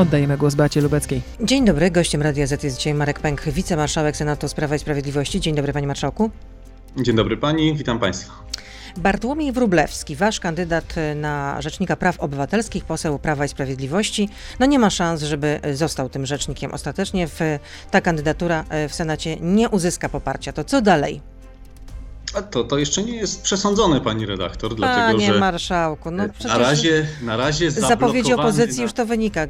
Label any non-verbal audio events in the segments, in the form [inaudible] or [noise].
Oddajemy głos Beacie Lubeckiej. Dzień dobry, gościem Radia Z jest dzisiaj Marek Pęk, wicemarszałek Senatu z Prawa i Sprawiedliwości. Dzień dobry, panie marszałku. Dzień dobry pani, witam państwa. Bartłomiej Wróblewski, wasz kandydat na Rzecznika Praw Obywatelskich, poseł Prawa i Sprawiedliwości, no nie ma szans, żeby został tym rzecznikiem. Ostatecznie w, ta kandydatura w Senacie nie uzyska poparcia. To co dalej? A to, to jeszcze nie jest przesądzone, pani redaktor, dlatego Panie że marszałku, no na razie, na razie z zapowiedzi opozycji na... już to wynika,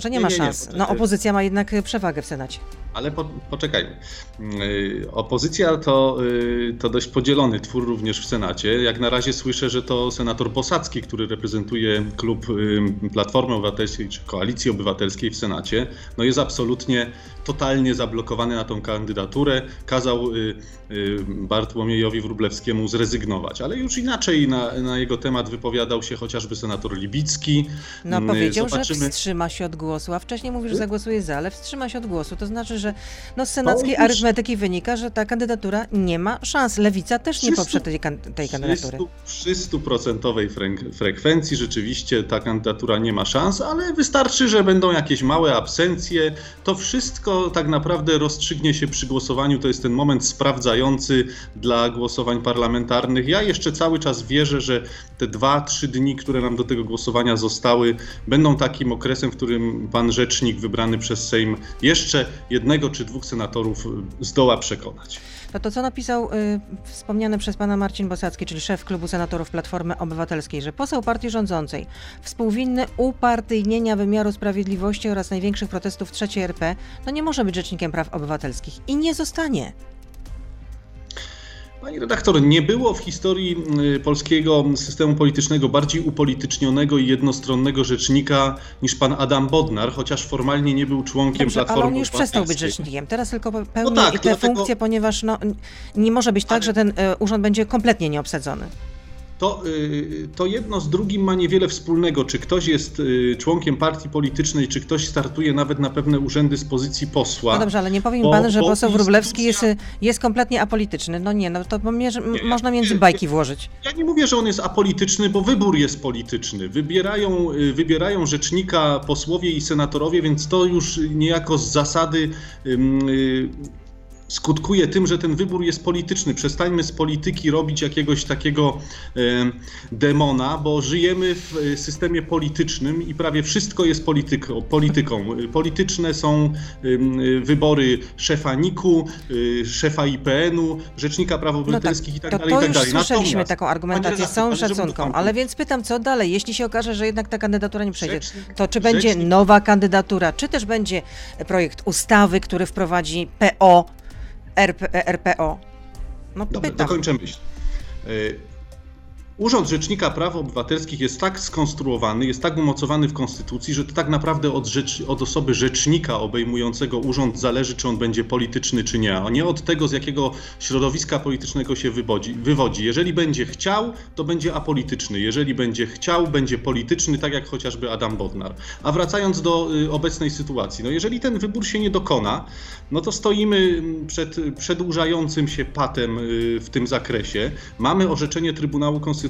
że nie, Nie, ma nie, nie, szans. poczekaj. no opozycja ma jednak przewagę w Senacie. Ale po, poczekajmy. Yy, Opozycja to, yy, to dość podzielony twór również w Senacie. Jak na razie słyszę, że to senator Posadzki, który reprezentuje klub yy, Platformy Obywatelskiej czy Koalicji Obywatelskiej w Senacie, no jest absolutnie, totalnie zablokowany na tą kandydaturę. Kazał yy, yy, Bartłomiejowi Wróblewskiemu zrezygnować. Ale już inaczej na, na jego temat wypowiadał się chociażby senator Libicki. No Yy, powiedział, zobaczymy. że wstrzyma się od głosu, a wcześniej mówił, że zagłosuje za, ale wstrzyma się od głosu. To znaczy, że no z senackiej już- arytmetyki wynika, że ta kandydatura nie ma szans. Lewica też nie Wszyscy- poprze tej, kan- tej kandydatury. Przy 100% frek- frekwencji rzeczywiście ta kandydatura nie ma szans, ale wystarczy, że będą jakieś małe absencje. To wszystko tak naprawdę rozstrzygnie się przy głosowaniu. To jest ten moment sprawdzający dla głosowań parlamentarnych. Ja jeszcze cały czas wierzę, że te dwa, trzy dni, które nam do tego głosowania zostały, będą takim okresem, w którym pan rzecznik wybrany przez Sejm jeszcze jednego czy dwóch senatorów zdoła przekonać. No to co napisał y, wspomniany przez pana Marcin Bosacki, czyli szef klubu senatorów Platformy Obywatelskiej, że poseł partii rządzącej, współwinny upartyjnienia wymiaru sprawiedliwości oraz największych protestów III RP, no nie może być rzecznikiem praw obywatelskich i nie zostanie. Pani redaktor, nie było w historii y, polskiego systemu politycznego bardziej upolitycznionego i jednostronnego rzecznika niż pan Adam Bodnar, chociaż formalnie nie był członkiem Dobrze, ale Platformy on już przestał być rzecznikiem. Teraz tylko pełni No tak, te dlatego- funkcje, ponieważ no, nie może być tak, Ale- że ten y, urząd będzie kompletnie nieobsadzony. To, y, to jedno z drugim ma niewiele wspólnego. Czy ktoś jest y, członkiem partii politycznej, czy ktoś startuje nawet na pewne urzędy z pozycji posła. No dobrze, ale nie powie mi bo- pan, że poseł Wróblewski jest, instytucja- y, jest kompletnie apolityczny. No nie, no to Nie, można między bajki włożyć. Ja nie mówię, że on jest apolityczny, bo wybór jest polityczny. Wybierają, wybierają rzecznika posłowie i senatorowie, więc to już niejako z zasady ym, y, skutkuje tym, że ten wybór jest polityczny. Przestańmy z polityki robić jakiegoś takiego em, demona, bo żyjemy w y, systemie politycznym i prawie wszystko jest polityką. polityką. Polityczne są y, wybory szefa NIK-u, szefa IPN-u, Rzecznika Praw No tak, Obywatelskich i tak dalej. to i tak już dalej. słyszeliśmy Natomiast- taką argumentację z całym szacunką, ale więc pytam, co dalej? Jeśli się okaże, że jednak ta kandydatura nie przejdzie, Rzecznik- to czy będzie rzecznik- nowa kandydatura, czy też będzie projekt ustawy, który wprowadzi PO, RP, RPO? No Dobra, pytam. dokończę myśl. Urząd Rzecznika Praw Obywatelskich jest tak skonstruowany, jest tak umocowany w Konstytucji, że to tak naprawdę od, rzecz, od osoby rzecznika obejmującego urząd zależy, czy on będzie polityczny, czy nie, a nie od tego, z jakiego środowiska politycznego się wywodzi. wywodzi. Jeżeli będzie chciał, to będzie apolityczny. Jeżeli będzie chciał, będzie polityczny, tak jak chociażby Adam Bodnar. A wracając do y, obecnej sytuacji, no jeżeli ten wybór się nie dokona, no to stoimy mm, przed przedłużającym się patem y, w tym zakresie. Mamy orzeczenie Trybunału Konstytucyjnego,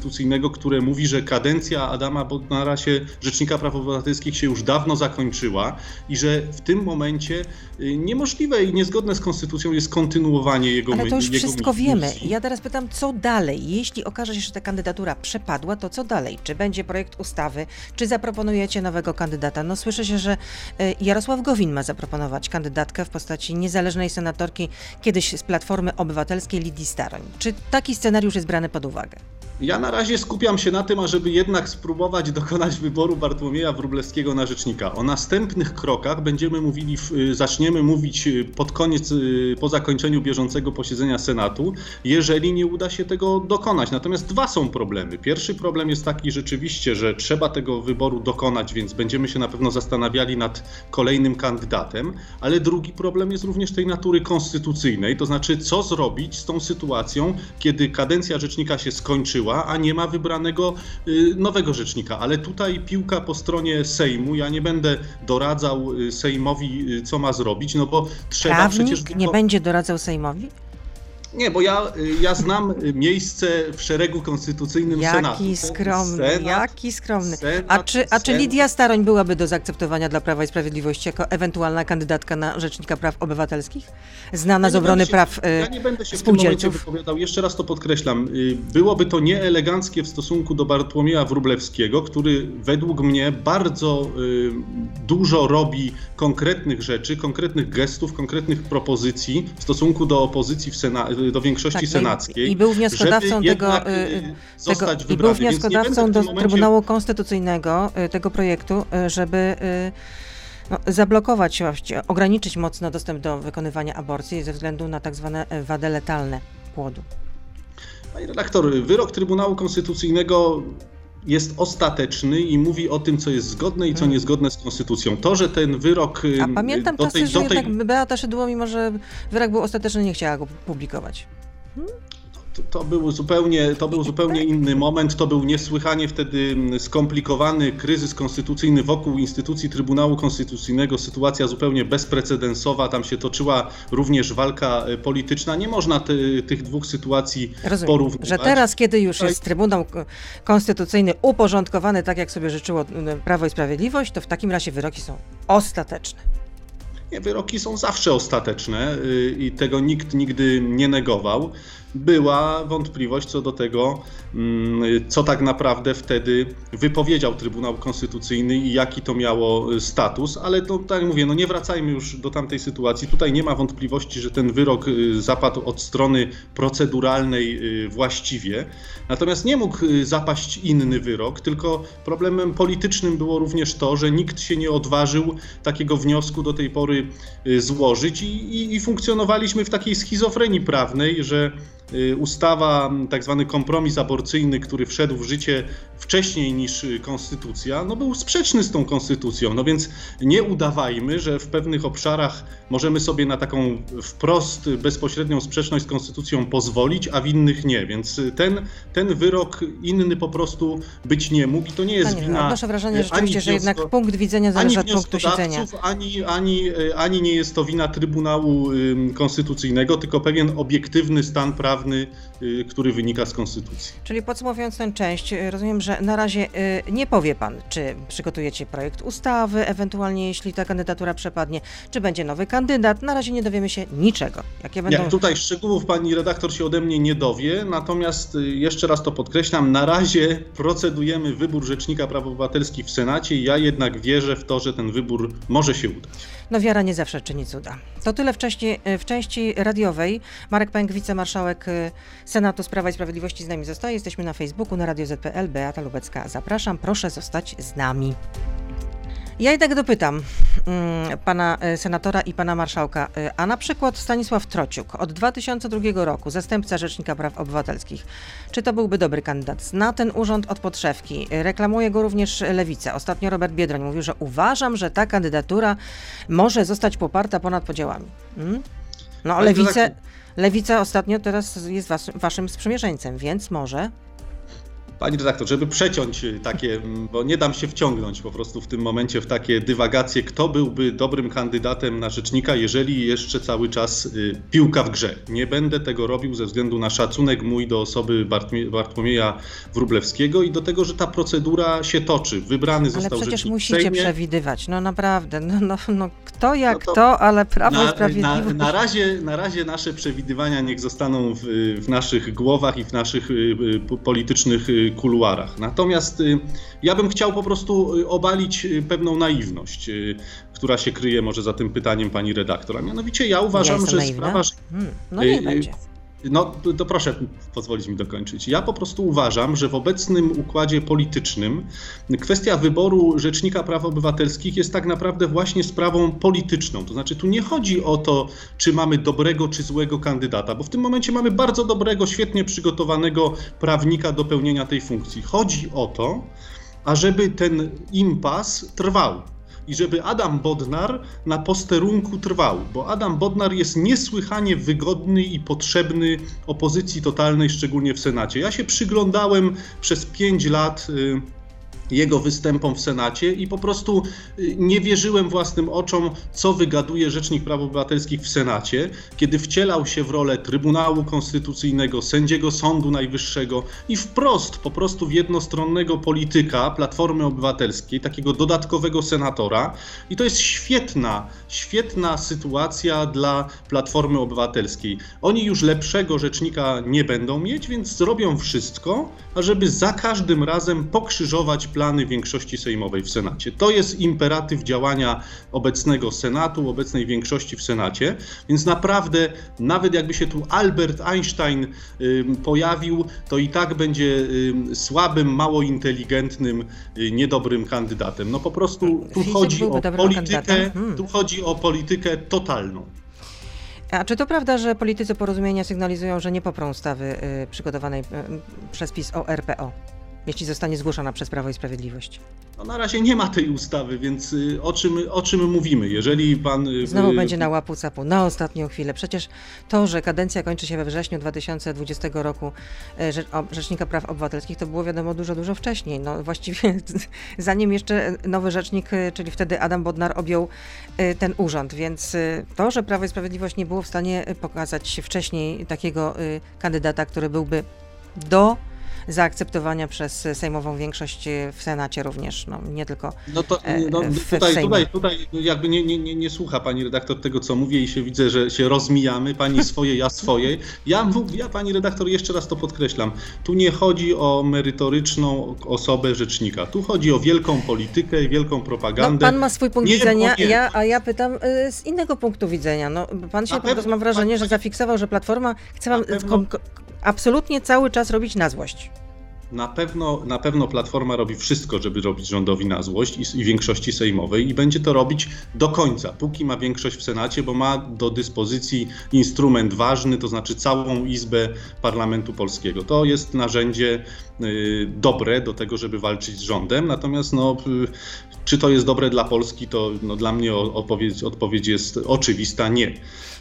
które mówi, że kadencja Adama Bodnara się, Rzecznika Praw Obywatelskich się już dawno zakończyła i że w tym momencie y, niemożliwe i niezgodne z konstytucją jest kontynuowanie jego Ale to już jego wszystko misji. wiemy. Ja teraz pytam, co dalej? Jeśli okaże się, że ta kandydatura przepadła, to co dalej? Czy będzie projekt ustawy? Czy zaproponujecie nowego kandydata? No słyszy się, że e, Jarosław Gowin ma zaproponować kandydatkę w postaci niezależnej senatorki kiedyś z Platformy Obywatelskiej Lidii Staroń. Czy taki scenariusz jest brany pod uwagę? Ja na razie skupiam się na tym, ażeby jednak spróbować dokonać wyboru Bartłomieja Wróblewskiego na rzecznika. O następnych krokach będziemy mówili, y, zaczniemy mówić y, pod koniec, y, po zakończeniu bieżącego posiedzenia Senatu, jeżeli nie uda się tego dokonać. Natomiast dwa są problemy. Pierwszy problem jest taki rzeczywiście, że trzeba tego wyboru dokonać, więc będziemy się na pewno zastanawiali nad kolejnym kandydatem, ale drugi problem jest również tej natury konstytucyjnej, to znaczy co zrobić z tą sytuacją, kiedy kadencja rzecznika się skończyła, a nie ma wybranego y, nowego rzecznika. Ale tutaj piłka po stronie Sejmu. Ja nie będę doradzał y, Sejmowi, y, co ma zrobić, no bo trzeba Prawnik przecież. nie będzie doradzał Sejmowi? Nie, bo ja, ja znam miejsce w szeregu konstytucyjnym jaki Senatu. Skromny, Senat, jaki skromny. Senat, a, czy, a czy. Lidia Staroń byłaby do zaakceptowania dla Prawa i Sprawiedliwości jako ewentualna kandydatka na Rzecznika Praw Obywatelskich? Znana Ja z obrony się- praw y, Ja nie będę się w tym momencie wypowiadał. Jeszcze raz to podkreślam. Y, Byłoby to nieeleganckie w stosunku do Bartłomieja Wróblewskiego, który według mnie bardzo y, dużo robi konkretnych rzeczy, konkretnych gestów, konkretnych propozycji w stosunku do opozycji w Sena- y, do większości Tak, no senackiej. i był wnioskodawcą tego, y, zostać tego i był wnioskodawcą do momencie- Trybunału Konstytucyjnego tego projektu, żeby no, zablokować, ograniczyć mocno dostęp do wykonywania aborcji ze względu na tak zwane wady letalne płodu. Panie redaktor, wyrok Trybunału Konstytucyjnego jest ostateczny i mówi o tym, co jest zgodne i co Hmm. niezgodne z konstytucją. To, że ten wyrok A pamiętam do czasy, tej, że do tej, jednak Beata Szydło, mimo że wyrok był ostateczny, nie chciała go publikować. To, to, był zupełnie, to był zupełnie inny moment. To był niesłychanie wtedy mm, skomplikowany kryzys konstytucyjny wokół instytucji Trybunału Konstytucyjnego. Sytuacja zupełnie bezprecedensowa. Tam się toczyła również walka e, polityczna. Nie można ty, tych dwóch sytuacji Rozumiem, porównywać. że teraz, kiedy już jest Trybunał Konstytucyjny uporządkowany tak, jak sobie życzyło Prawo i Sprawiedliwość, to w takim razie wyroki są ostateczne. Nie, wyroki są zawsze ostateczne y, i tego nikt nigdy nie negował. Była wątpliwość co do tego, mm, co tak naprawdę wtedy wypowiedział Trybunał Konstytucyjny i jaki to miało y, status, ale to, tak jak mówię, no nie wracajmy już do tamtej sytuacji. Tutaj nie ma wątpliwości, że ten wyrok y, zapadł od strony proceduralnej y, właściwie. Natomiast nie mógł zapaść inny wyrok, tylko problemem politycznym było również to, że nikt się nie odważył takiego wniosku do tej pory złożyć i, i, i funkcjonowaliśmy w takiej schizofrenii prawnej, że ustawa, m, tak zwany kompromis aborcyjny, który wszedł w życie wcześniej niż y, konstytucja, no był sprzeczny z tą konstytucją. No więc nie udawajmy, że w pewnych obszarach możemy sobie na taką wprost y, bezpośrednią sprzeczność z konstytucją pozwolić, a w innych nie. Więc y, ten, ten wyrok inny po prostu być nie mógł i to nie jest Panie, wina odnoszę wrażenie y, rzeczywiście, że jednak punkt widzenia zależy od punktu siedzenia. ani, ani, ani nie jest to wina Trybunału Konstytucyjnego, tylko pewien obiektywny stan prawny, y, który wynika z Konstytucji. Czyli podsumowując tę część, y, rozumiem, że na razie y, nie powie Pan, czy przygotujecie projekt ustawy, ewentualnie jeśli ta kandydatura przepadnie, czy będzie nowy kandydat. Na razie nie dowiemy się niczego. Jakie będą... Nie, tutaj szczegółów pani redaktor się ode mnie nie dowie, natomiast jeszcze raz to podkreślam, na razie procedujemy wybór Rzecznika Praw Obywatelskich w Senacie ja jednak wierzę w to, że ten wybór może się udać. No wiara nie zawsze czyni cuda. To tyle w części, w części radiowej. Marek Pęk, wicemarszałek y, Senatu z i Sprawiedliwości z nami zostaje. Jesteśmy na Facebooku, na Radio ZPL. Beata Lubecka. Zapraszam, proszę zostać z nami. Ja jednak dopytam mm, pana y, senatora i pana marszałka, y, a na przykład Stanisław Trociuk od 2002 roku, zastępca Rzecznika Praw Obywatelskich, czy to byłby dobry kandydat? Zna ten urząd od podszewki, y, reklamuje go również Lewica. Ostatnio Robert Biedroń mówił, że uważam, że ta kandydatura może zostać poparta ponad podziałami. Mm? No, Lewica, tak- Lewica ostatnio teraz jest was, waszym sprzymierzeńcem, więc może. Pani redaktor, żeby przeciąć y, takie, bo nie dam się wciągnąć po prostu w tym momencie w takie dywagacje, kto byłby dobrym kandydatem na rzecznika, jeżeli jeszcze cały czas y, piłka w grze. Nie będę tego robił ze względu na szacunek mój do osoby Bartmie- Bartłomieja Wróblewskiego i do tego, że ta procedura się toczy. Wybrany Ale został przecież rzecznik w musicie Sejmie. przewidywać. No naprawdę, no, no, no kto jak No to to, ale Prawo i Na, na, Sprawiedliwość. na, razie, na razie nasze przewidywania niech zostaną w, w naszych głowach i w naszych y, y, po- politycznych y, kuluarach. Natomiast y, ja bym chciał po prostu y, obalić y, pewną naiwność, która się kryje może za tym pytaniem pani redaktora. Mianowicie ja uważam, jestem że naiwna? sprawa. Hmm, no y, będzie. No to, proszę pozwolić mi dokończyć. Ja po prostu uważam, że w obecnym układzie politycznym kwestia wyboru Rzecznika Praw Obywatelskich jest tak naprawdę właśnie sprawą polityczną. To znaczy tu nie chodzi o to, czy mamy dobrego czy złego kandydata, bo w tym momencie mamy bardzo dobrego, świetnie przygotowanego prawnika do pełnienia tej funkcji. Chodzi o to, ażeby ten impas trwał i żeby Adam Bodnar na posterunku trwał, bo Adam Bodnar jest niesłychanie wygodny i potrzebny opozycji totalnej, szczególnie w Senacie. Ja się przyglądałem przez pięć lat y, jego występom w Senacie i po prostu y, nie wierzyłem własnym oczom, co wygaduje Rzecznik Praw Obywatelskich w Senacie, kiedy wcielał się w rolę Trybunału Konstytucyjnego, sędziego Sądu Najwyższego i wprost po prostu w jednostronnego polityka Platformy Obywatelskiej, takiego dodatkowego senatora. I to jest świetna, świetna sytuacja dla Platformy Obywatelskiej. Oni już lepszego rzecznika nie będą mieć, więc zrobią wszystko, ażeby za każdym razem pokrzyżować plany większości sejmowej w Senacie. To jest imperatyw działania obecnego Senatu, obecnej większości w Senacie, więc naprawdę, nawet jakby się tu Albert Einstein pojawił, to i tak będzie słabym, mało inteligentnym, y, niedobrym kandydatem. No po prostu tu chodzi o politykę, hmm. tu chodzi o politykę totalną. A czy to prawda, że politycy porozumienia sygnalizują, że nie poprą ustawy y, przygotowanej y, przez PiS o RPO? Jeśli zostanie zgłoszona przez Prawo i Sprawiedliwość? No na razie nie ma tej ustawy, więc y, o czym, o czym mówimy? Jeżeli pan. Y, Znowu y, będzie na łapu capu, na ostatnią chwilę. Przecież to, że kadencja kończy się we wrześniu 2020 roku Rzecznika Praw Obywatelskich, to było wiadomo dużo, dużo wcześniej. No właściwie [laughs] zanim jeszcze nowy rzecznik, czyli wtedy Adam Bodnar objął ten urząd, więc to, że Prawo i Sprawiedliwość nie było w stanie pokazać wcześniej takiego kandydata, który byłby do zaakceptowania przez sejmową większość w Senacie również, no, nie tylko no to, e, no, w, tutaj, w tutaj, tutaj jakby nie, nie, nie, nie słucha pani redaktor tego, co mówię i się widzę, że się rozmijamy, pani swoje, ja swoje. Ja, ja pani redaktor jeszcze raz to podkreślam, tu nie chodzi o merytoryczną osobę rzecznika, tu chodzi o wielką politykę i wielką propagandę. No, pan ma swój punkt nie, widzenia, ja, a ja pytam y, z innego punktu widzenia. No, pan się po prostu mam wrażenie, że zafiksował, że Platforma chce wam absolutnie cały czas robić na złość. Na pewno, na pewno Platforma robi wszystko, żeby robić rządowi na złość i, i, większości sejmowej i będzie to robić do końca, póki ma większość w Senacie, bo ma do dyspozycji instrument ważny, to znaczy całą Izbę Parlamentu Polskiego. To jest narzędzie y, dobre do tego, żeby walczyć z rządem, natomiast no, y, czy to jest dobre dla Polski, to no, dla mnie odpowiedź, odpowiedź jest oczywista, nie.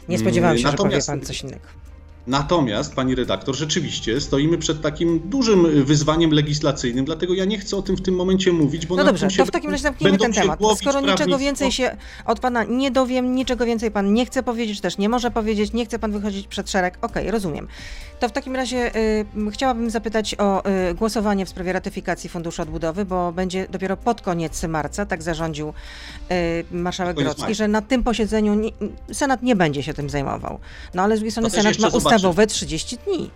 Nie spodziewałam się, natomiast, że powie pan coś innego. Natomiast, pani redaktor, rzeczywiście stoimy przed takim dużym wyzwaniem legislacyjnym, dlatego ja nie chcę o tym w tym momencie mówić, bo No dobrze, to w takim razie zamknijmy ten temat. Skoro niczego więcej się od pana nie dowiem, niczego więcej pan nie chce powiedzieć, też nie może powiedzieć, nie chce pan wychodzić przed szereg, okej, okay, rozumiem. To w takim razie y, chciałabym zapytać o y, głosowanie w sprawie ratyfikacji Funduszu Odbudowy, bo będzie dopiero pod koniec marca, tak zarządził y, marszałek Grodzki, że na tym posiedzeniu nie, Senat nie będzie się tym zajmował. No ale z drugiej strony Senat ma ustawowe 30 dni.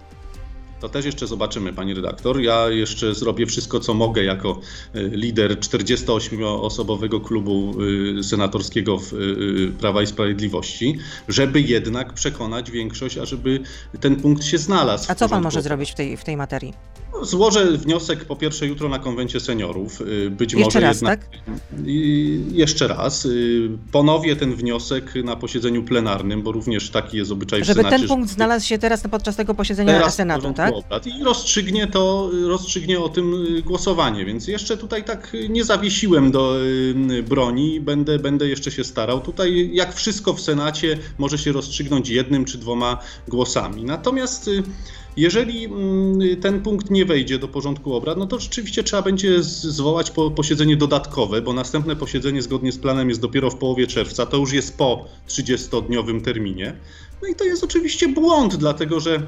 To też jeszcze zobaczymy, pani redaktor. Ja jeszcze zrobię wszystko, co mogę jako y, lider 48-osobowego klubu y, senatorskiego w y, Prawa i Sprawiedliwości, żeby jednak przekonać większość, ażeby ten punkt się znalazł. A co pan może zrobić w tej, w tej materii? Złożę wniosek po pierwsze jutro na konwencie seniorów. Być jeszcze może raz, jednak. Tak? Jeszcze raz. Ponowię ten wniosek na posiedzeniu plenarnym, bo również taki jest obyczaj Żeby w Senacie. ten punkt znalazł się teraz podczas tego posiedzenia teraz Senatu, tak? Obrad. I rozstrzygnie to, rozstrzygnie o tym y, głosowanie, więc jeszcze tutaj tak nie zawiesiłem do broni, będę, będę jeszcze się starał. Tutaj jak wszystko w Senacie może się rozstrzygnąć jednym czy dwoma głosami. Natomiast jeżeli mm, ten punkt nie wejdzie do porządku obrad, no to rzeczywiście trzeba będzie zwołać posiedzenie dodatkowe, bo następne posiedzenie zgodnie z planem jest dopiero w połowie czerwca, to już jest po 30-dniowym terminie. No i to jest oczywiście błąd, dlatego że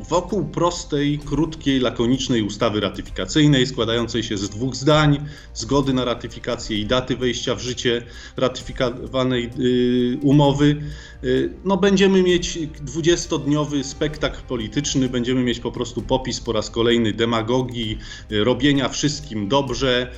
Wokół prostej, krótkiej, lakonicznej ustawy ratyfikacyjnej, składającej się z dwóch zdań, zgody na ratyfikację i daty wejścia w życie ratyfikowanej y, umowy, y, no będziemy mieć 20-dniowy spektakl polityczny, będziemy mieć po prostu popis po raz kolejny demagogii, y, robienia wszystkim dobrze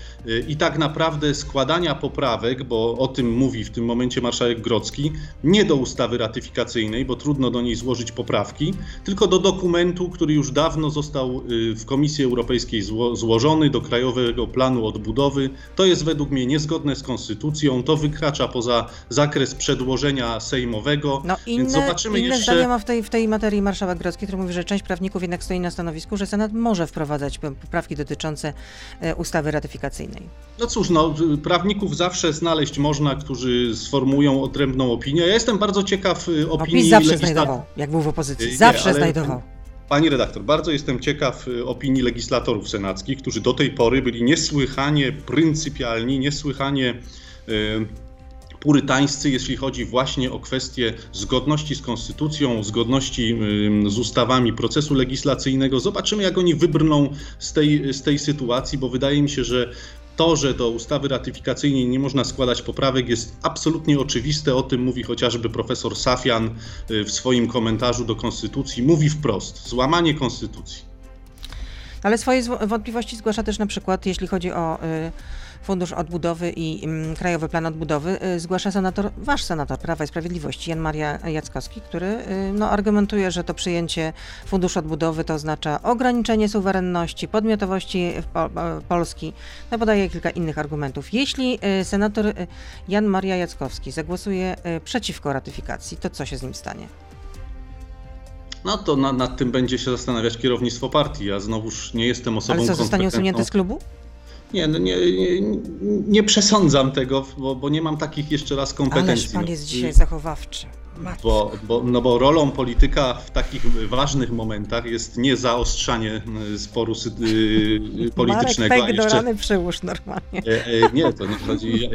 i tak naprawdę składania poprawek, bo o tym mówi w tym momencie marszałek Grocki, nie do ustawy ratyfikacyjnej, bo trudno do niej złożyć poprawki, tylko do dokumentu, dokumentu, który już dawno został y, w Komisji Europejskiej zło złożony do Krajowego Planu Odbudowy. To jest według mnie niezgodne z konstytucją, to wykracza poza zakres przedłożenia sejmowego. No inne, więc zobaczymy inne jeszcze... zdania ma w tej, w tej materii marszałek Grodzki, który mówi, że część prawników jednak stoi na stanowisku, że Senat może wprowadzać poprawki dotyczące e, ustawy ratyfikacyjnej. No cóż, no, prawników zawsze znaleźć można, którzy sformułują odrębną opinię. Ja jestem bardzo ciekaw y, opinii... No, PiS zawsze znajdował, jak był w opozycji. Zawsze Nie, znajdował Pani redaktor, bardzo jestem ciekaw y, opinii legislatorów senackich, którzy do tej pory byli niesłychanie pryncypialni, niesłychanie y, purytańscy, jeśli chodzi właśnie o kwestie zgodności z konstytucją, zgodności y, z ustawami procesu legislacyjnego. Zobaczymy, jak oni wybrną z tej, z tej sytuacji, bo wydaje mi się, że to, że do ustawy ratyfikacyjnej nie można składać poprawek, jest absolutnie oczywiste. O tym mówi chociażby profesor Safian y, w swoim komentarzu do Konstytucji. Mówi wprost: złamanie Konstytucji. Ale swoje wątpliwości zgłasza też na przykład, jeśli chodzi o. Y Fundusz Odbudowy i mm, Krajowy Plan Odbudowy y, zgłasza senator, wasz senator Prawa i Sprawiedliwości, Jan Maria Jackowski, który y, no, argumentuje, że to przyjęcie Funduszu Odbudowy to oznacza ograniczenie suwerenności, podmiotowości Polski. No, podaje kilka innych argumentów. Jeśli y, senator Jan Maria Jackowski zagłosuje przeciwko ratyfikacji, to co się z nim stanie? No to na, nad tym będzie się zastanawiać kierownictwo partii. Ja znowuż nie jestem osobą Ale co, zostanie usunięty z klubu? Nie, no nie, nie, nie przesądzam tego, bo, bo, nie mam takich jeszcze raz kompetencji. Ależ pan jest dzisiaj zachowawczy. Bo, bo, no bo rolą polityka w takich ważnych momentach jest nie zaostrzanie y, sporu yy, politycznego. Marek, a jeszcze... do rany przyłóż normalnie. E, e, nie, to nie chodzi.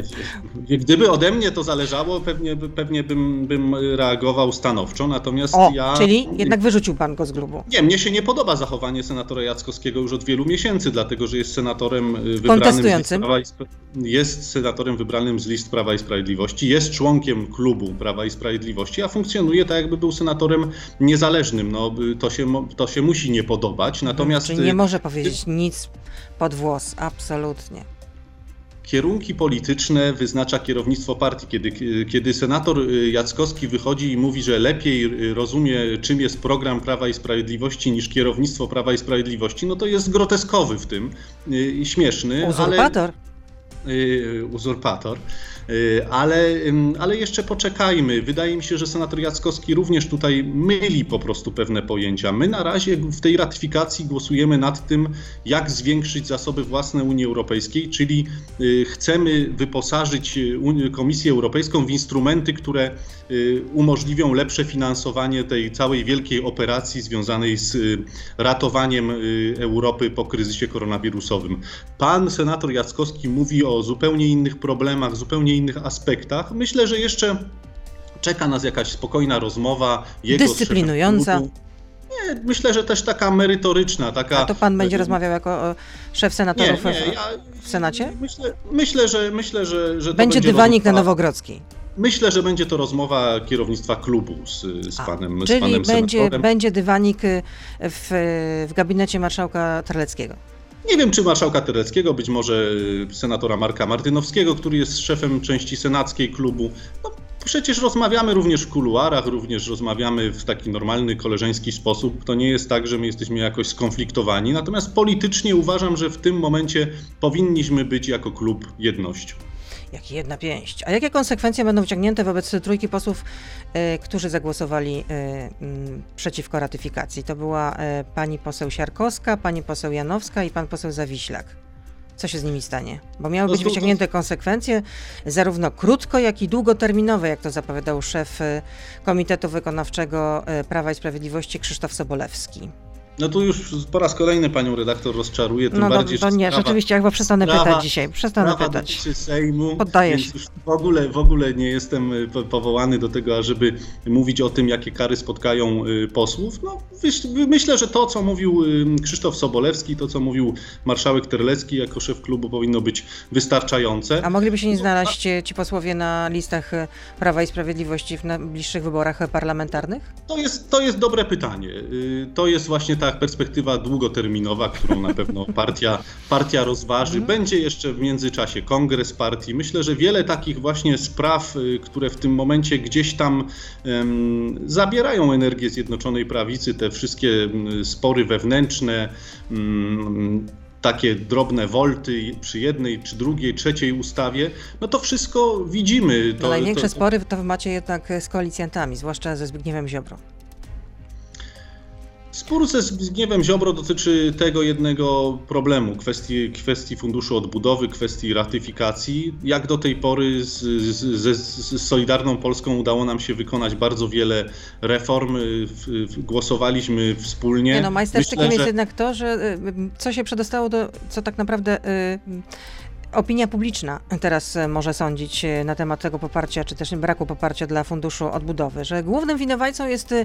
Gdyby ode mnie to zależało, pewnie, pewnie bym, bym reagował stanowczo, natomiast o, ja... Czyli jednak wyrzucił pan go z klubu. Nie, mnie się nie podoba zachowanie senatora Jackowskiego już od wielu miesięcy, dlatego że jest senatorem y, wybranym z list Prawa i, jest senatorem wybranym z list Prawa i Sprawiedliwości, jest członkiem klubu Prawa i Sprawiedliwości a funkcjonuje tak, jakby był senatorem niezależnym. No, to, się, to się musi nie podobać. Natomiast. Czyli nie może powiedzieć nic pod włos, absolutnie. Kierunki polityczne wyznacza kierownictwo partii. Kiedy, kiedy senator Jackowski wychodzi i mówi, że lepiej rozumie, czym jest program Prawa i Sprawiedliwości niż kierownictwo Prawa i Sprawiedliwości, no to jest groteskowy w tym i śmieszny. Uzurpator. Ale, uzurpator. Y, ale, ale jeszcze poczekajmy. Wydaje mi się, że senator Jackowski również tutaj myli po prostu pewne pojęcia. My na razie w tej ratyfikacji głosujemy nad tym, jak zwiększyć zasoby własne Unii Europejskiej, czyli y, chcemy wyposażyć y, Komisję Europejską w instrumenty, które umożliwią lepsze finansowanie tej całej wielkiej operacji związanej z ratowaniem Europy po kryzysie koronawirusowym. Pan senator Jackowski mówi o zupełnie innych problemach, zupełnie zupełnie innych aspektach. Myślę, że jeszcze czeka nas jakaś spokojna rozmowa. Jego Dyscyplinująca. Nie, myślę, że też taka merytoryczna. Taka... A to pan będzie rozmawiał jako szef senatorów nie, nie, ja, w Senacie? Myślę, myślę, że myślę, że, że będzie, będzie dywanik rozmowa... na Nowogrodzkiej. Myślę, że będzie to rozmowa kierownictwa klubu z, z A, panem Czyli z panem będzie, senatorem. będzie dywanik y, w, w gabinecie marszałka Terleckiego. Nie wiem, czy marszałka Tereckiego, być może senatora Marka Martynowskiego, który jest szefem części senackiej klubu. No, przecież rozmawiamy również w kuluarach, również rozmawiamy w taki normalny, koleżeński sposób. To nie jest tak, że my jesteśmy jakoś skonfliktowani. Natomiast politycznie uważam, że w tym momencie powinniśmy być jako klub jednością. Jak jedna pięść. A jakie konsekwencje będą wyciągnięte wobec trójki posłów, y, którzy zagłosowali y, y, przeciwko ratyfikacji? To była e, pani poseł Siarkowska, pani poseł Janowska i pan poseł Zawiślak. Co się z nimi stanie? Bo miały być wyciągnięte konsekwencje zarówno krótko, jak i długoterminowe, jak to zapowiadał szef Komitetu Wykonawczego Prawa i Sprawiedliwości Krzysztof Sobolewski. No tu już po raz kolejny panią redaktor rozczaruje, tym no, bardziej, to, to nie, sprawa, rzeczywiście, ja chyba przestanę pytać dzisiaj, przestanę pytać. Sejmu, Poddaję się. w ogóle, w ogóle nie jestem y, powołany do tego, ażeby mówić o tym, jakie kary spotkają y, posłów. No, myślę, że to, co mówił y, Krzysztof Sobolewski, to, co mówił marszałek Terlecki jako szef klubu, powinno być wystarczające. A mogliby się nie znaleźć ci posłowie na listach Prawa i Sprawiedliwości w najbliższych wyborach parlamentarnych? To jest, to jest dobre pytanie. To jest właśnie perspektywa długoterminowa, którą na pewno partia, partia rozważy. Mhm. Będzie jeszcze w międzyczasie kongres partii. Myślę, że wiele takich właśnie spraw, y, które w tym momencie gdzieś tam um, zabierają energię Zjednoczonej Prawicy, te wszystkie spory wewnętrzne, um, takie drobne wolty przy jednej, czy drugiej, trzeciej ustawie, no to wszystko widzimy. To, no największe to, spory to macie jednak z koalicjantami, zwłaszcza ze Zbigniewem Ziobro. Spór ze Zbigniewem Ziobro dotyczy tego jednego problemu, kwestii, kwestii Funduszu Odbudowy, kwestii ratyfikacji. Jak do tej pory z, z, z Solidarną Polską udało nam się wykonać bardzo wiele reform. Głosowaliśmy wspólnie. Nie no, majstersztykiem Myślę, jest że... jednak to, że y, co się przedostało do, co tak naprawdę... Opinia publiczna teraz e, może sądzić e, na temat tego poparcia, czy też braku poparcia dla Funduszu Odbudowy, że głównym winowajcą jest e,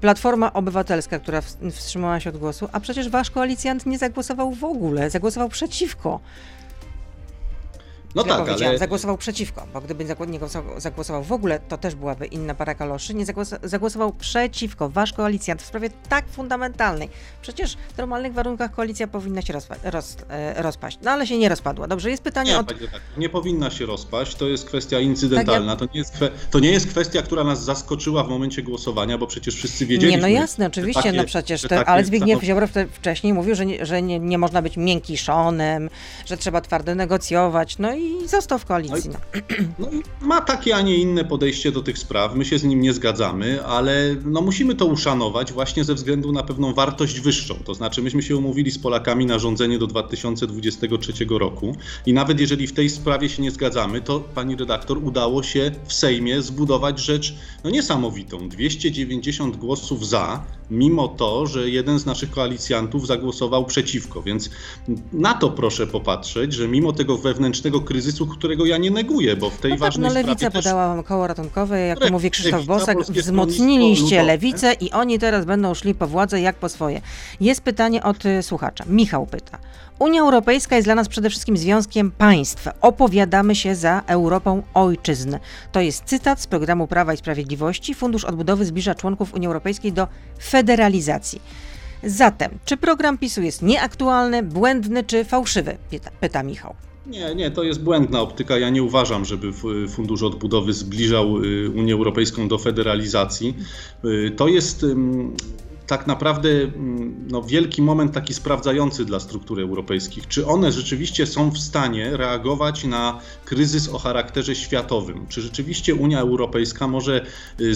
Platforma Obywatelska, która wstrzymała się od głosu, a przecież wasz koalicjant nie zagłosował w ogóle, zagłosował przeciwko. No tak, ale... Zagłosował przeciwko, bo gdyby nie zagłosował w ogóle, to też byłaby inna para kaloszy. Nie zagłosował, zagłosował przeciwko, wasz koalicjant w sprawie tak fundamentalnej. Przecież w normalnych warunkach koalicja powinna się rozpa roz, e, rozpaść. No ale się nie rozpadła. Dobrze, jest pytanie nie, od... Tak, nie powinna się rozpaść, to jest kwestia incydentalna. Tak, ja... to, nie jest to nie jest kwestia, która nas zaskoczyła w momencie głosowania, bo przecież wszyscy wiedzieli. Nie, no jasne, oczywiście, takie, no przecież, te, ale Zbigniew Ziobro wcześniej mówił, że, nie, że nie, nie można być miękiszonem, że trzeba twardo negocjować, no i i został w koalicji. No. no ma takie, a nie inne podejście do tych spraw. My się z nim nie zgadzamy, ale no musimy to uszanować właśnie ze względu na pewną wartość wyższą. To znaczy, myśmy się umówili z Polakami na rządzenie do 2023 roku i nawet jeżeli w tej sprawie się nie zgadzamy, to pani redaktor udało się w Sejmie zbudować rzecz no niesamowitą. 290 głosów za, mimo to, że jeden z naszych koalicjantów zagłosował przeciwko. Więc na to proszę popatrzeć, że mimo tego wewnętrznego kryzysu, którego ja nie neguję, bo w tej no tak, ważnej no Lewica też... podała wam koło ratunkowe, jak mówi Krzysztof Lewica, Bosak, wzmocniliście Lewicę i oni teraz będą szli po władzę jak po swoje. Jest pytanie od y, słuchacza. Michał pyta. Unia Europejska jest dla nas przede wszystkim związkiem państw. Opowiadamy się za Europą ojczyzn. To jest cytat z programu Prawa i Sprawiedliwości. Fundusz Odbudowy zbliża członków Unii Europejskiej do federalizacji. Zatem, czy program PiSu jest nieaktualny, błędny czy fałszywy? Pyta, pyta Michał. Nie, nie, to jest błędna optyka. Ja nie uważam, żeby Fundusz Odbudowy zbliżał y, Unię Europejską do federalizacji. Y, to jest tak naprawdę mm, no, wielki moment taki sprawdzający dla struktur europejskich. Czy one rzeczywiście są w stanie reagować na kryzys o charakterze światowym? Czy rzeczywiście Unia Europejska może y, y,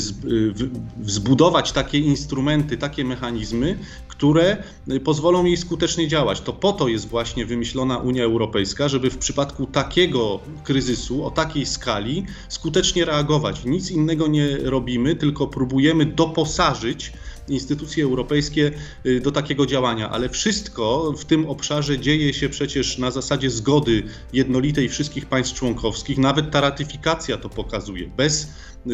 zbudować takie instrumenty, takie mechanizmy, które y, pozwolą jej skutecznie działać? To po to jest właśnie wymyślona Unia Europejska, żeby w przypadku takiego kryzysu, o takiej skali, skutecznie reagować. Nic innego nie robimy, tylko próbujemy doposażyć instytucje europejskie y, do takiego działania, ale wszystko w tym obszarze dzieje się przecież na zasadzie zgody jednolitej wszystkich państw członkowskich. Nawet ta ratyfikacja to pokazuje. Bez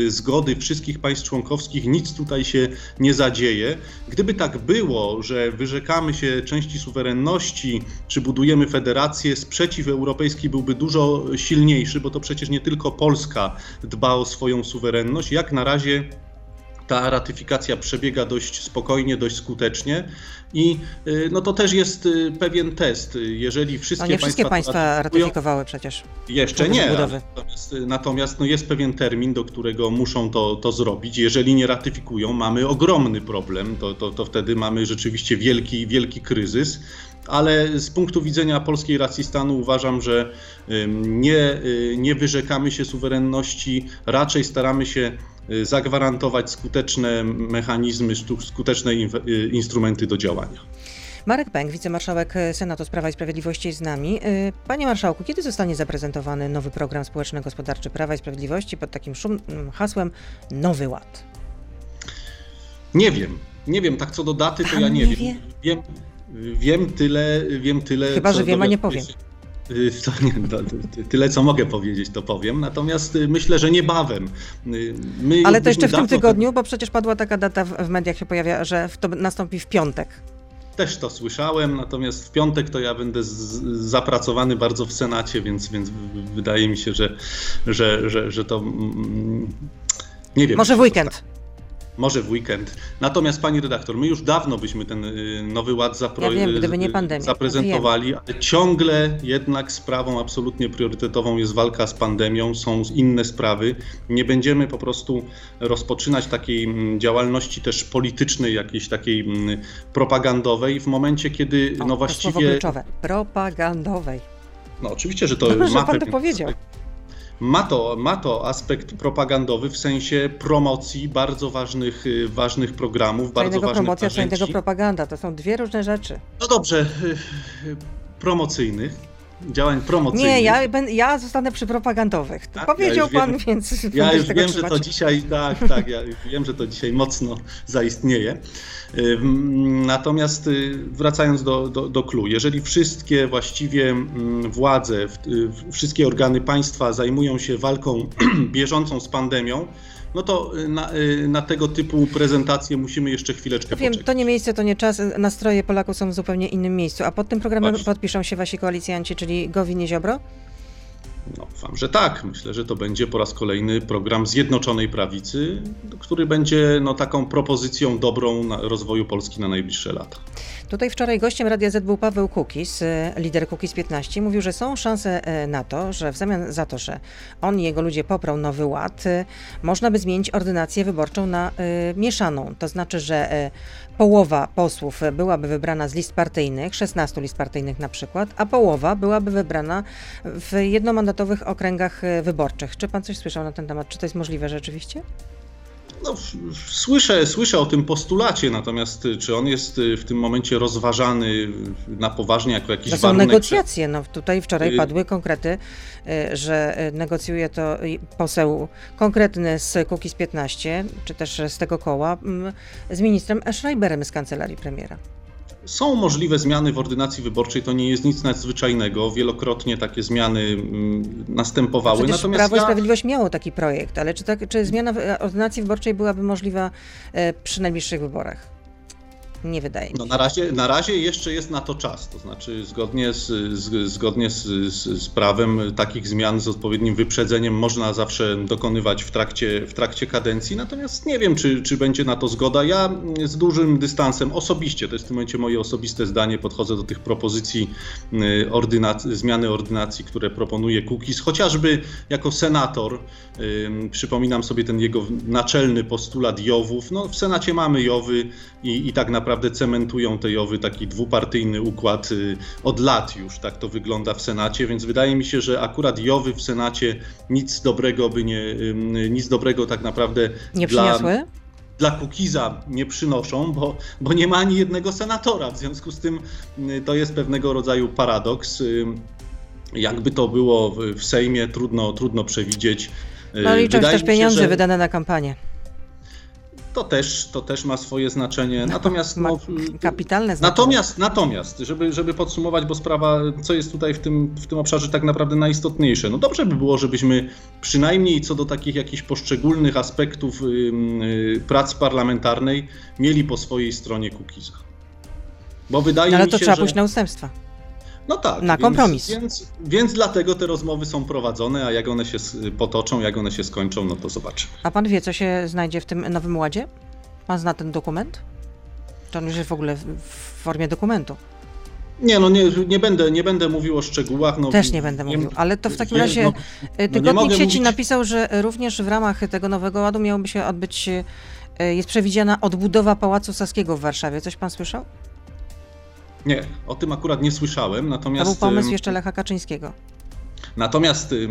zgody wszystkich państw członkowskich nic tutaj się nie zadzieje. Gdyby tak było, że wyrzekamy się części suwerenności, czy budujemy federację, sprzeciw europejski byłby dużo silniejszy, bo to przecież nie tylko Polska dba o swoją suwerenność. Jak na razie ta ratyfikacja przebiega dość spokojnie, dość skutecznie i y, no to też jest y, pewien test. Jeżeli wszystkie, no nie wszystkie państwa, państwa ratyfikowały przecież. Jeszcze nie. Natomiast, natomiast no jest pewien termin, do którego muszą to, to zrobić. Jeżeli nie ratyfikują, mamy ogromny problem. To, to, to wtedy mamy rzeczywiście wielki, wielki kryzys ale z punktu widzenia polskiej racji stanu uważam, że nie, y, nie wyrzekamy się suwerenności, raczej staramy się Y, zagwarantować skuteczne mechanizmy, skuteczne y, instrumenty do działania. Marek Pęk, wicemarszałek Senatu Sprawa i Sprawiedliwości jest z nami. Y, panie marszałku, kiedy zostanie zaprezentowany nowy program społeczno-gospodarczy Prawa i Sprawiedliwości pod takim szumnym hasłem Nowy Ład? Nie wiem. Nie wiem, tak co do daty to ja nie, nie wiem. wiem. Wiem tyle, wiem tyle. Chyba, że wiem, a nie powiem. Y, to nie, to, tyle, co mogę powiedzieć, to powiem. Natomiast y, myślę, że niebawem. Y, my Ale to jeszcze w tym tygodniu, bo przecież padła taka data w mediach się pojawia, że to nastąpi w piątek. Też to słyszałem, natomiast w piątek to ja będę z, zapracowany bardzo w Senacie, więc, więc wydaje mi się, że, że, że, że to. Mm, nie wiem. Może w weekend. Może w weekend. Natomiast pani redaktor, my już dawno byśmy ten y, nowy ład zapro- ja wiem, gdyby nie pandemia, zaprezentowali, ale ciągle jednak sprawą absolutnie priorytetową jest walka z pandemią, są inne sprawy. Nie będziemy po prostu rozpoczynać takiej mm, działalności też politycznej, jakiejś takiej mm, propagandowej w momencie, kiedy o, no właściwie... To Propagandowej. No oczywiście, że to Dobrze, ma pan to powiedział ma to, ma to aspekt propagandowy w sensie promocji bardzo ważnych, y, ważnych programów, bardzo ważnych promocja, narzędzi. fajnego propaganda. To są dwie różne rzeczy. No dobrze, y, y, promocyjnych, działań promocyjnych. Nie, ja, ben, ja zostanę przy propagandowych. Tak, ja powiedział wiem- pan, więc Ja już wiem, że to trzymać. dzisiaj, tak, tak, ja wiem, że to dzisiaj mocno zaistnieje. Natomiast y, wracając do, do, do clue, jeżeli wszystkie właściwie mm, władze, y, wszystkie organy państwa zajmują się walką [clears throat] bieżącą z pandemią, no to y, na, y, na tego typu prezentacje musimy jeszcze chwileczkę wiem, poczekać. to nie miejsce, to nie czas. Nastroje Polaków są w zupełnie innym miejscu. A pod tym programem Właśnie. podpiszą się wasi koalicjanci, czyli Gowin i Ziobro? No, wam, że tak. Myślę, że to będzie po raz kolejny program Zjednoczonej Prawicy, który będzie no, taką propozycją dobrą rozwoju Polski na najbliższe lata. Tutaj wczoraj gościem Radia Z był Paweł Kukis, e, lider Kukis 15. Mówił, że są szanse e, na to, że w zamian za to, że on i jego ludzie poprą nowy ład, e, można by zmienić ordynację wyborczą na mieszaną. To znaczy, że połowa posłów byłaby wybrana z list partyjnych, 16 list partyjnych na przykład, a połowa byłaby wybrana w jednomandatowych okręgach wyborczych. Czy pan coś słyszał na ten temat? Czy to jest możliwe rzeczywiście? No, słyszę, słyszę o tym postulacie, natomiast y, czy on jest y, w tym momencie rozważany na poważnie jako jakiś To są warunek? negocjacje. No, tutaj wczoraj Y- padły konkrety, że negocjuje to poseł konkretny z Kukiz 15, czy też z tego koła, mm, z ministrem Schreiberem z kancelarii premiera. Są możliwe zmiany w ordynacji wyborczej, to nie jest nic nadzwyczajnego. Wielokrotnie takie zmiany mm, następowały. Przecież Natomiast Prawo i ja... Sprawiedliwość miało taki projekt, ale czy, tak, czy zmiana w e, ordynacji wyborczej byłaby możliwa e, przy najbliższych wyborach? Nie wydaje mi No, się. na, razie, na razie jeszcze jest na to czas, to znaczy zgodnie z, z, zgodnie z, z, z prawem takich zmian z odpowiednim wyprzedzeniem można zawsze dokonywać w trakcie, w trakcie kadencji, natomiast nie wiem, czy, czy będzie na to zgoda. Ja z dużym dystansem osobiście, to jest w tym momencie moje osobiste zdanie, podchodzę do tych propozycji y, zmiany ordynacji, które proponuje Kukiz, chociażby jako senator, y, przypominam sobie ten jego naczelny postulat Jowów, no w Senacie mamy Jowy i, i tak naprawdę cementują te Jowy taki dwupartyjny układ y, od lat już, tak to wygląda w Senacie, więc wydaje mi się, że akurat Jowy w Senacie nic dobrego by nie, nic dobrego tak naprawdę Nie dla, przyniosły? dla Kukiza nie przynoszą, bo, bo nie ma ani jednego senatora. W związku z tym y, to jest pewnego rodzaju paradoks. Y, Jakby to było w, Sejmie, trudno, trudno przewidzieć. No liczą się też pieniądze że wydane na kampanię. To też, to też ma swoje znaczenie. Natomiast Ma no, kapitalne znaczenie. Natomiast, natomiast żeby, żeby podsumować, bo sprawa, co jest tutaj w tym, w tym obszarze tak naprawdę najistotniejsze, no dobrze by było, żebyśmy przynajmniej co do takich jakichś poszczególnych aspektów ym, y, prac parlamentarnej mieli po swojej stronie Kukiza. Bo wydaje No, ale mi to się, trzeba że... pójść na ustępstwa. No tak. na kompromis. Więc, więc, więc dlatego te rozmowy są prowadzone, a jak one się potoczą, jak one się skończą, no to zobaczymy. A pan wie, co się znajdzie w tym nowym ładzie? Pan zna ten dokument? To on już jest w ogóle w, formie dokumentu. Nie, no nie, nie, będę, nie będę mówił o szczegółach. No, Też nie będę wiem- mówił, ale to w takim nie, razie no, y, nie Tygodnik sieci mówić- napisał, że również w ramach tego nowego ładu miałoby się odbyć, y, jest przewidziana odbudowa Pałacu Saskiego w Warszawie. Coś pan słyszał? Nie, o tym akurat nie słyszałem, To natomiast... był pomysł jeszcze Lecha Kaczyńskiego. Natomiast y,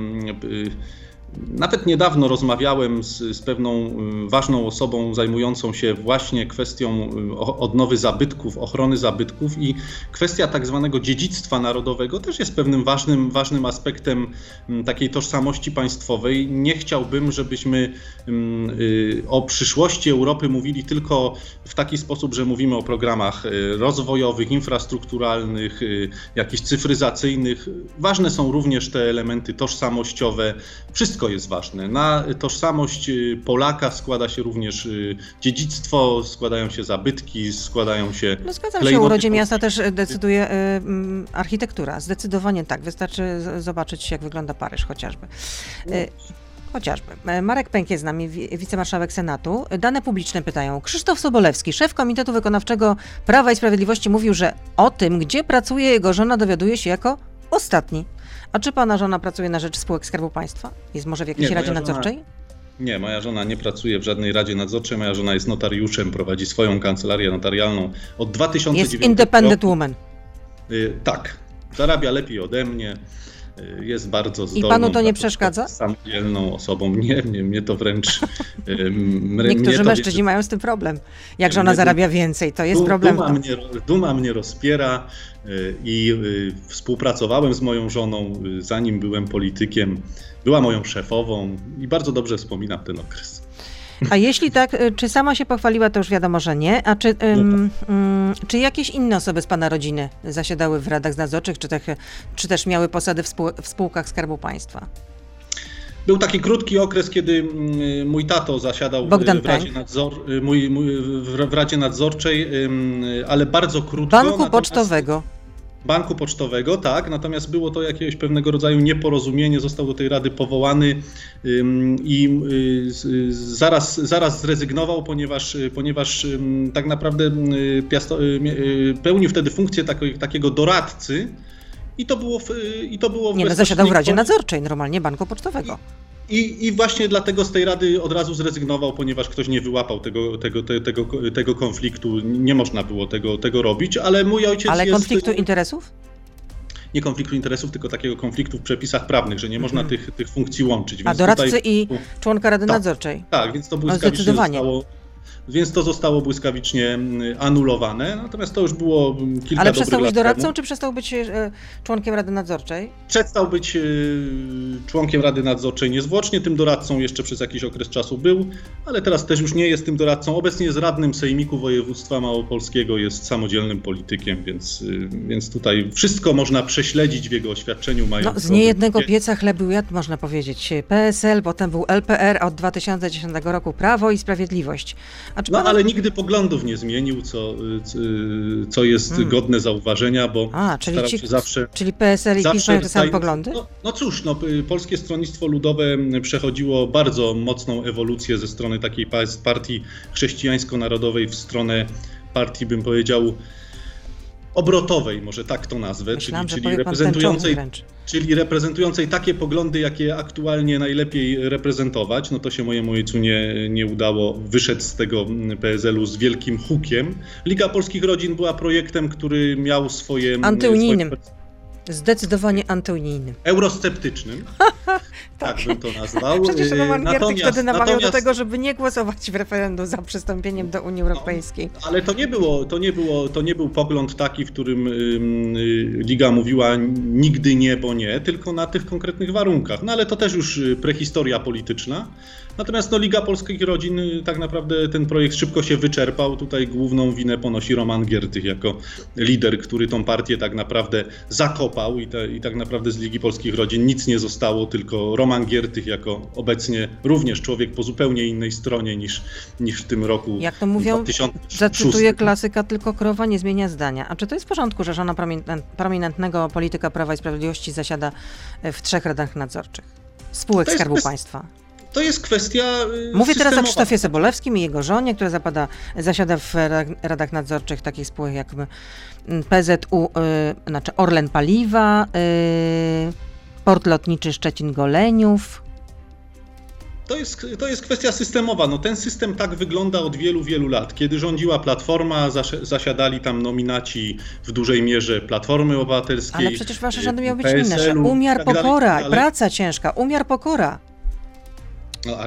nawet niedawno rozmawiałem z, z pewną y, ważną osobą zajmującą się właśnie kwestią o- odnowy zabytków, ochrony zabytków i kwestia tak zwanego dziedzictwa narodowego też jest pewnym ważnym, ważnym aspektem mm, takiej tożsamości państwowej. Nie chciałbym, żebyśmy y, o przyszłości Europy mówili tylko w taki sposób, że mówimy o programach y, rozwojowych, infrastrukturalnych, y, jakichś cyfryzacyjnych. Ważne są również te elementy tożsamościowe. Wszystko jest ważne. Na tożsamość y, Polaka składa się również y, dziedzictwo, składają się zabytki, składają się. No zgadzam się, o urodzie miasta też decyduje y, mm, architektura. Zdecydowanie tak. Wystarczy zobaczyć, jak wygląda Paryż chociażby. Chociażby. E, Marek Pęk jest z nami, wi- wicemarszałek Senatu. Dane publiczne pytają. Krzysztof Sobolewski, szef Komitetu Wykonawczego Prawa i Sprawiedliwości, mówił, że o tym, gdzie pracuje jego żona, dowiaduje się jako ostatni. A czy pana żona pracuje na rzecz spółek Skarbu Państwa? Jest może w jakiejś Nie, moja radzie żona- nadzorczej? Nie, moja żona nie pracuje w żadnej radzie nadzorczej. Moja żona jest notariuszem, prowadzi swoją kancelarię notarialną od 2009 Jest independent woman. Y, Tak, zarabia lepiej ode mnie. Y, jest bardzo zdolną. I panu to nie przeszkadza? Samodzielną osobą. Nie, nie, mnie to wręcz... Niektórzy mężczyźni mają z tym problem. Jak żona zarabia więcej, to jest problem. Duma mnie, duma mnie rozpiera i współpracowałem z moją żoną, zanim byłem politykiem. Była moją szefową i bardzo dobrze wspominam ten okres. A jeśli tak, y, czy sama się pochwaliła, to już wiadomo, że nie. A czy, um, um, czy jakieś inne osoby z pana rodziny zasiadały w radach nadzorczych, czy, te, czy też miały posady w, spół w spółkach Skarbu Państwa? Był taki krótki okres, kiedy mm, mój tato zasiadał Bogdan w, Radzie Nadzor, mój, mój, w Radzie Nadzorczej, ale bardzo krótko. Banku Pocztowego. Banku Pocztowego, tak, natomiast było to jakiegoś pewnego rodzaju nieporozumienie, został do tej rady powołany i y, zaraz, zaraz zrezygnował, ponieważ, ponieważ tak naprawdę piasto, y, y, pełnił wtedy funkcję takiego doradcy. I to było. W, i to było w Nie, no zasiadał w Radzie Nadzorczej normalnie Banku Pocztowego. I, I, właśnie dlatego z tej rady od razu zrezygnował, ponieważ ktoś nie wyłapał tego, tego, te, tego, tego konfliktu. Nie można było tego, tego robić, ale mój ojciec. Ale jest... konfliktu interesów? Nie konfliktu interesów, tylko takiego konfliktu w przepisach prawnych, że nie można mhm. tych, tych funkcji łączyć. A doradcy tutaj... i członka Rady tak, Nadzorczej. Tak, więc to błyskawicznie zostało więc to zostało błyskawicznie mm, anulowane. Natomiast to już było mm, kilka Ale przestał być doradcą, temu. czy przestał być e, członkiem Rady Nadzorczej? Przestał być e, członkiem Rady Nadzorczej niezwłocznie, tym doradcą jeszcze przez jakiś okres czasu był, ale teraz też już nie jest tym doradcą. Obecnie jest radnym Sejmiku Województwa Małopolskiego, jest samodzielnym politykiem, więc, e, więc tutaj wszystko można prześledzić w jego oświadczeniu. No, z niejednego pieca chleb był jad, można powiedzieć. PSL, potem był LPR, a od 2010 roku Prawo i Sprawiedliwość. No ale nigdy poglądów nie zmienił, co, co jest hmm. godne zauważenia, bo A, czyli ci, zawsze... Czyli PSL i PiS mają te same poglądy? No, no cóż, no, Polskie Stronnictwo Ludowe przechodziło bardzo mocną ewolucję ze strony takiej partii chrześcijańsko-narodowej w stronę partii, bym powiedział, obrotowej, może tak to nazwę, Myślałam, czyli, czyli reprezentującej, czyli reprezentującej takie poglądy, jakie aktualnie najlepiej reprezentować. No to się mojemu ojcu nie, nie udało. Wyszedł z tego PSL-u z wielkim hukiem. Liga Polskich Rodzin była projektem, który miał swoje... Antyunijnym. Swoje Zdecydowanie antyunijnym. Eurosceptycznym. [laughs] tak. tak bym to nazwał. Przecież Roman Giertych wtedy namawiał natomiast... do tego, żeby nie głosować w referendum za przystąpieniem do Unii Europejskiej. No, ale to nie, było, to, nie było, to nie był pogląd taki, w którym y, Liga mówiła nigdy nie, bo nie, tylko na tych konkretnych warunkach. No ale to też już y, prehistoria polityczna. Natomiast no, Liga Polskich Rodzin, y, tak naprawdę ten projekt szybko się wyczerpał. Tutaj główną winę ponosi Roman Giertych jako lider, który tą partię tak naprawdę zakopał i, te, i tak naprawdę z Ligi Polskich Rodzin nic nie zostało, tylko Roman Giertych jako obecnie również człowiek po zupełnie innej stronie niż, niż w tym roku Jak to mówią, 2006. zacytuję klasyka, tylko krowa nie zmienia zdania. A czy to jest w porządku, że żona prominentnego polityka Prawa i Sprawiedliwości zasiada w trzech radach nadzorczych spółek Skarbu Państwa? To jest kwestia. Y, Mówię systemowa. teraz o Krzysztofie Sobolewskim i jego żonie, która zapada, zasiada w radach nadzorczych takich spółek jak PZU, yy, znaczy Orlen Paliwa, yy, Port Lotniczy Szczecin-Goleniów. To jest, to jest kwestia systemowa. No, ten system tak wygląda od wielu, wielu lat. Kiedy rządziła Platforma, zasiadali tam nominaci w dużej mierze Platformy Obywatelskiej. Ale przecież wasze rządy miały być inne, umiar, tak pokora, tak praca ciężka, umiar, pokora. No, a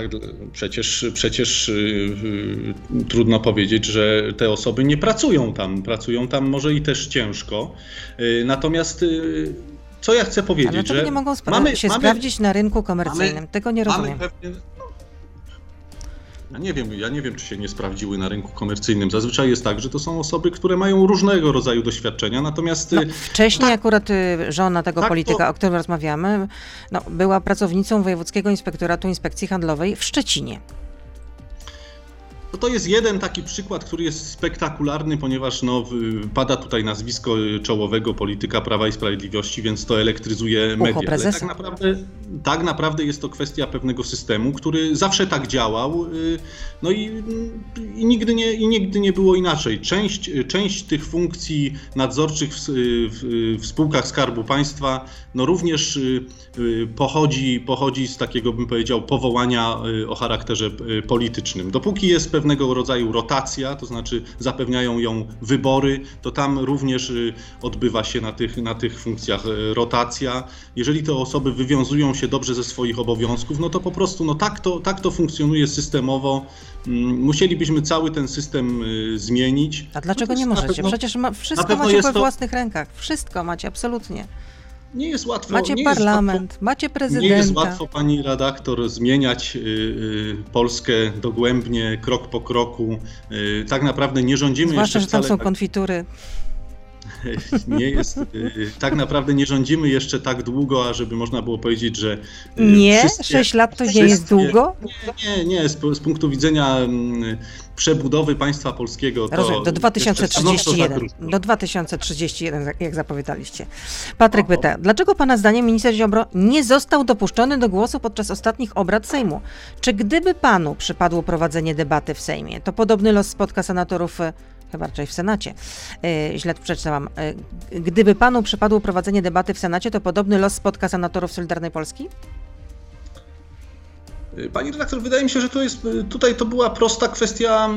przecież, przecież yy, trudno powiedzieć, że te osoby nie pracują tam. Pracują tam może i też ciężko. Yy, natomiast yy, co ja chcę powiedzieć, Ale że nie mogą mamy, się mamy, sprawdzić na rynku komercyjnym. Mamy, Tego nie rozumiem. Pewien, ja nie wiem, ja nie wiem, czy się nie sprawdziły na rynku komercyjnym. Zazwyczaj jest tak, że to są osoby, które mają różnego rodzaju doświadczenia, natomiast... No, wcześniej tak, akurat y, żona tego tak, polityka, to... o którym rozmawiamy, no, była pracownicą Wojewódzkiego Inspektoratu Inspekcji Handlowej w Szczecinie. No to jest jeden taki przykład, który jest spektakularny, ponieważ no, pada tutaj nazwisko czołowego polityka Prawa i Sprawiedliwości, więc to elektryzuje media. Ale tak naprawdę, tak naprawdę jest to kwestia pewnego systemu, który zawsze tak działał y, no i, i, nigdy, nie, i nigdy nie było inaczej. Część, część tych funkcji nadzorczych w, w, w spółkach Skarbu Państwa no również y, y, pochodzi, pochodzi z takiego, bym powiedział, powołania o charakterze politycznym. Dopóki jest pewnego rodzaju rotacja, to znaczy zapewniają ją wybory, to tam również y, odbywa się na tych, na tych funkcjach y, rotacja. Jeżeli te osoby wywiązują się dobrze ze swoich obowiązków, no to po prostu no tak, to, tak to funkcjonuje systemowo. Mm, Musielibyśmy cały ten system y, zmienić. A dlaczego No nie możecie? pewno- Przecież ma, wszystko macie we to- własnych rękach. Wszystko macie, absolutnie. Nie jest łatwo. Macie nie jest łatwo- parlament, macie Nie prezydenta. jest łatwo, pani redaktor, zmieniać y, y, Polskę dogłębnie, krok po kroku. Y, tak naprawdę nie rządzimy Zwłaszcza, jeszcze że tam wcale są tak, konfitury. [laughs] nie jest, y, tak naprawdę nie rządzimy jeszcze tak długo, ażeby można było powiedzieć, że y, Nie? wszystkie- Sześć lat to nie wszystkie- jest długo? Nie, nie, z, z punktu widzenia mm, przebudowy państwa polskiego to Rozumiem, do jeszcze stanowczo za 2031. krótko. Do 2031, jak- zapowiadaliście. Patryk O, pyta, dlaczego pana zdaniem minister Ziobro nie został dopuszczony do głosu podczas ostatnich obrad Sejmu? Czy gdyby panu przypadło prowadzenie debaty w Sejmie, to podobny los spotka senatorów, e, chyba raczej w Senacie, e, źle przeczytałam, e, gdyby panu przypadło prowadzenie debaty w Senacie, to podobny los spotka senatorów Solidarnej Polski? Pani redaktor, wydaje mi się, że to jest, tutaj to była prosta kwestia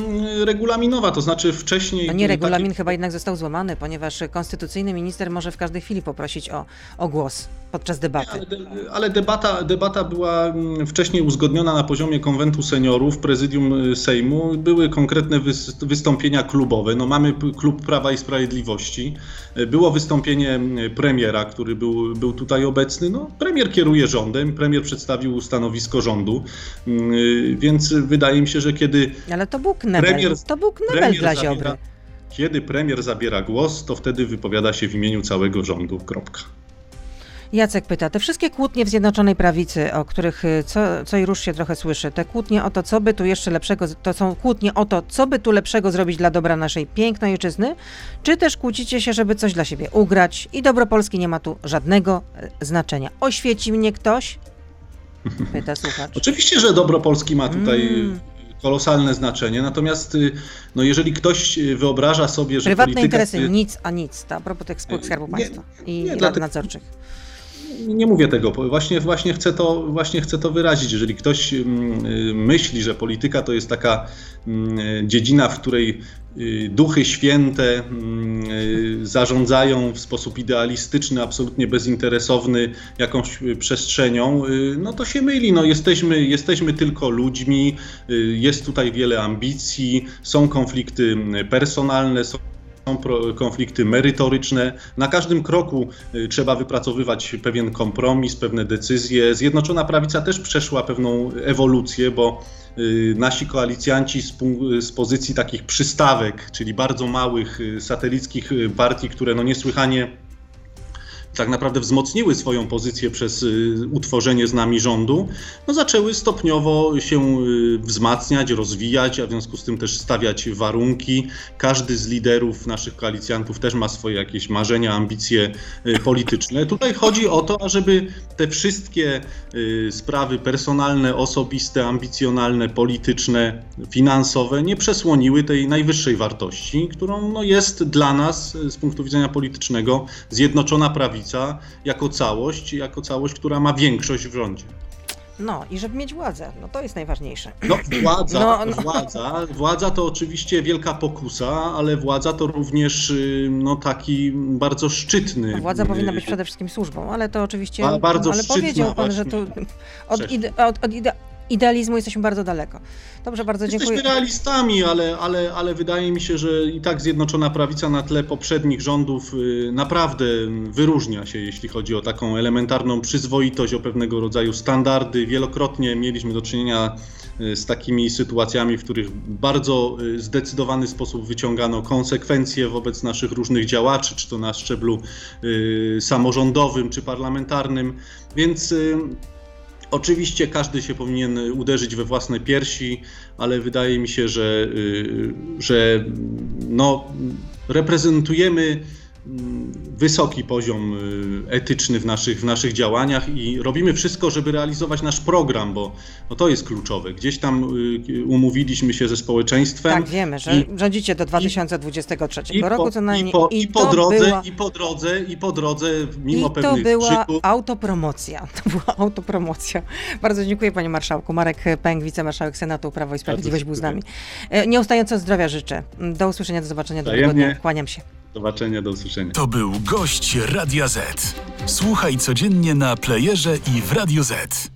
regulaminowa, to znaczy wcześniej... No nie, regulamin chyba jednak został złamany, ponieważ konstytucyjny minister może w każdej chwili poprosić o, o głos podczas debaty. Ale, de, ale debata, debata była mm, wcześniej uzgodniona na poziomie konwentu seniorów, prezydium y, Sejmu. Były konkretne wys, wystąpienia klubowe. No, mamy klub Prawa i Sprawiedliwości. Y, Było wystąpienie y, premiera, który był, był tutaj obecny. No, premier kieruje rządem, premier przedstawił stanowisko rządu, y, więc wydaje mi się, że kiedy Ale to był knebel, Premier- to był knebel dla zabiera- Ziobry. kiedy premier zabiera głos, to wtedy wypowiada się w imieniu całego rządu. Kropka. Jacek pyta, te wszystkie kłótnie w Zjednoczonej Prawicy, o których y, co, co i rusz się trochę słyszy, te kłótnie o to, co by tu jeszcze lepszego, to są kłótnie o to, co by tu lepszego zrobić dla dobra naszej pięknej ojczyzny, czy też kłócicie się, żeby coś dla siebie ugrać i dobro Polski nie ma tu żadnego e, znaczenia. Oświeci mnie ktoś? Pyta słuchacz. [laughs] Oczywiście, że dobro Polski ma tutaj Mm. kolosalne znaczenie, natomiast y, no, jeżeli ktoś y, wyobraża sobie, że Prywatne polityka... interesy, nic, a nic. To a propos tych spółek Nie, Skarbu nie, Państwa i, nie, i rad dlatego- nadzorczych. Nie mówię tego, właśnie, właśnie, chcę to, właśnie chcę to wyrazić. Jeżeli ktoś mm, y, myśli, że polityka to jest taka mm, y, dziedzina, w której y, duchy święte mm, zarządzają w sposób idealistyczny, absolutnie bezinteresowny jakąś przestrzenią, no to się myli. No jesteśmy, jesteśmy tylko ludźmi, jest tutaj wiele ambicji, są konflikty personalne, są są konflikty merytoryczne. Na każdym kroku y, trzeba wypracowywać pewien kompromis, pewne decyzje. Zjednoczona Prawica też przeszła pewną ewolucję, bo y, nasi koalicjanci z, z pozycji takich przystawek, czyli bardzo małych y, satelickich partii, które no niesłychanie tak naprawdę wzmocniły swoją pozycję przez y, utworzenie z nami rządu, no zaczęły stopniowo się y, wzmacniać, rozwijać, a w związku z tym też stawiać warunki. Każdy z liderów naszych koalicjantów też ma swoje jakieś marzenia, ambicje y, polityczne. Tutaj chodzi o to, ażeby te wszystkie sprawy personalne, osobiste, ambicjonalne, polityczne, finansowe nie przesłoniły tej najwyższej wartości, którą no, jest dla nas z punktu widzenia politycznego zjednoczona prawica jako całość, jako całość, która ma większość w rządzie. No i żeby mieć władzę, no to jest najważniejsze. No, władza, No, no. władza, władza to oczywiście wielka pokusa, ale władza to również y, no, taki bardzo szczytny. Władza powinna być y, przede wszystkim służbą, ale to oczywiście. Ba- bardzo ale szczytna powiedział pan, że tu właśnie od, ide, od, od ide, idealizmu jesteśmy bardzo daleko. Dobrze, bardzo Jesteśmy dziękuję. realistami, ale, ale, ale wydaje mi się, że i tak Zjednoczona Prawica na tle poprzednich rządów y, naprawdę wyróżnia się, jeśli chodzi o taką elementarną przyzwoitość, o pewnego rodzaju standardy. Wielokrotnie mieliśmy do czynienia y, z takimi sytuacjami, w których w bardzo y, zdecydowany sposób wyciągano konsekwencje wobec naszych różnych działaczy, czy to na szczeblu samorządowym, czy parlamentarnym. Więc Oczywiście każdy się powinien uderzyć we własne piersi, ale wydaje mi się, że, y, że no, reprezentujemy wysoki poziom y, etyczny w naszych, w naszych działaniach i robimy wszystko, żeby realizować nasz program, bo no to jest kluczowe. Gdzieś tam y, umówiliśmy się ze społeczeństwem. Tak, wiemy, że i- rządzicie do 2023 i roku co najmniej. i po, i po to drodze, była, i po drodze, i po drodze, mimo i to pewnych była krzyków, autopromocja. [laughs] To była autopromocja. Bardzo dziękuję panie marszałku. Marek Pęk, wicemarszałek Senatu Prawo i Sprawiedliwość był z nami. E, Nieustająco zdrowia życzę. Do usłyszenia, do zobaczenia, do tygodnia. Kłaniam się. Zobaczenia, do usłyszenia. To był gość Radia Z. Słuchaj codziennie na playerze i w Radio Z.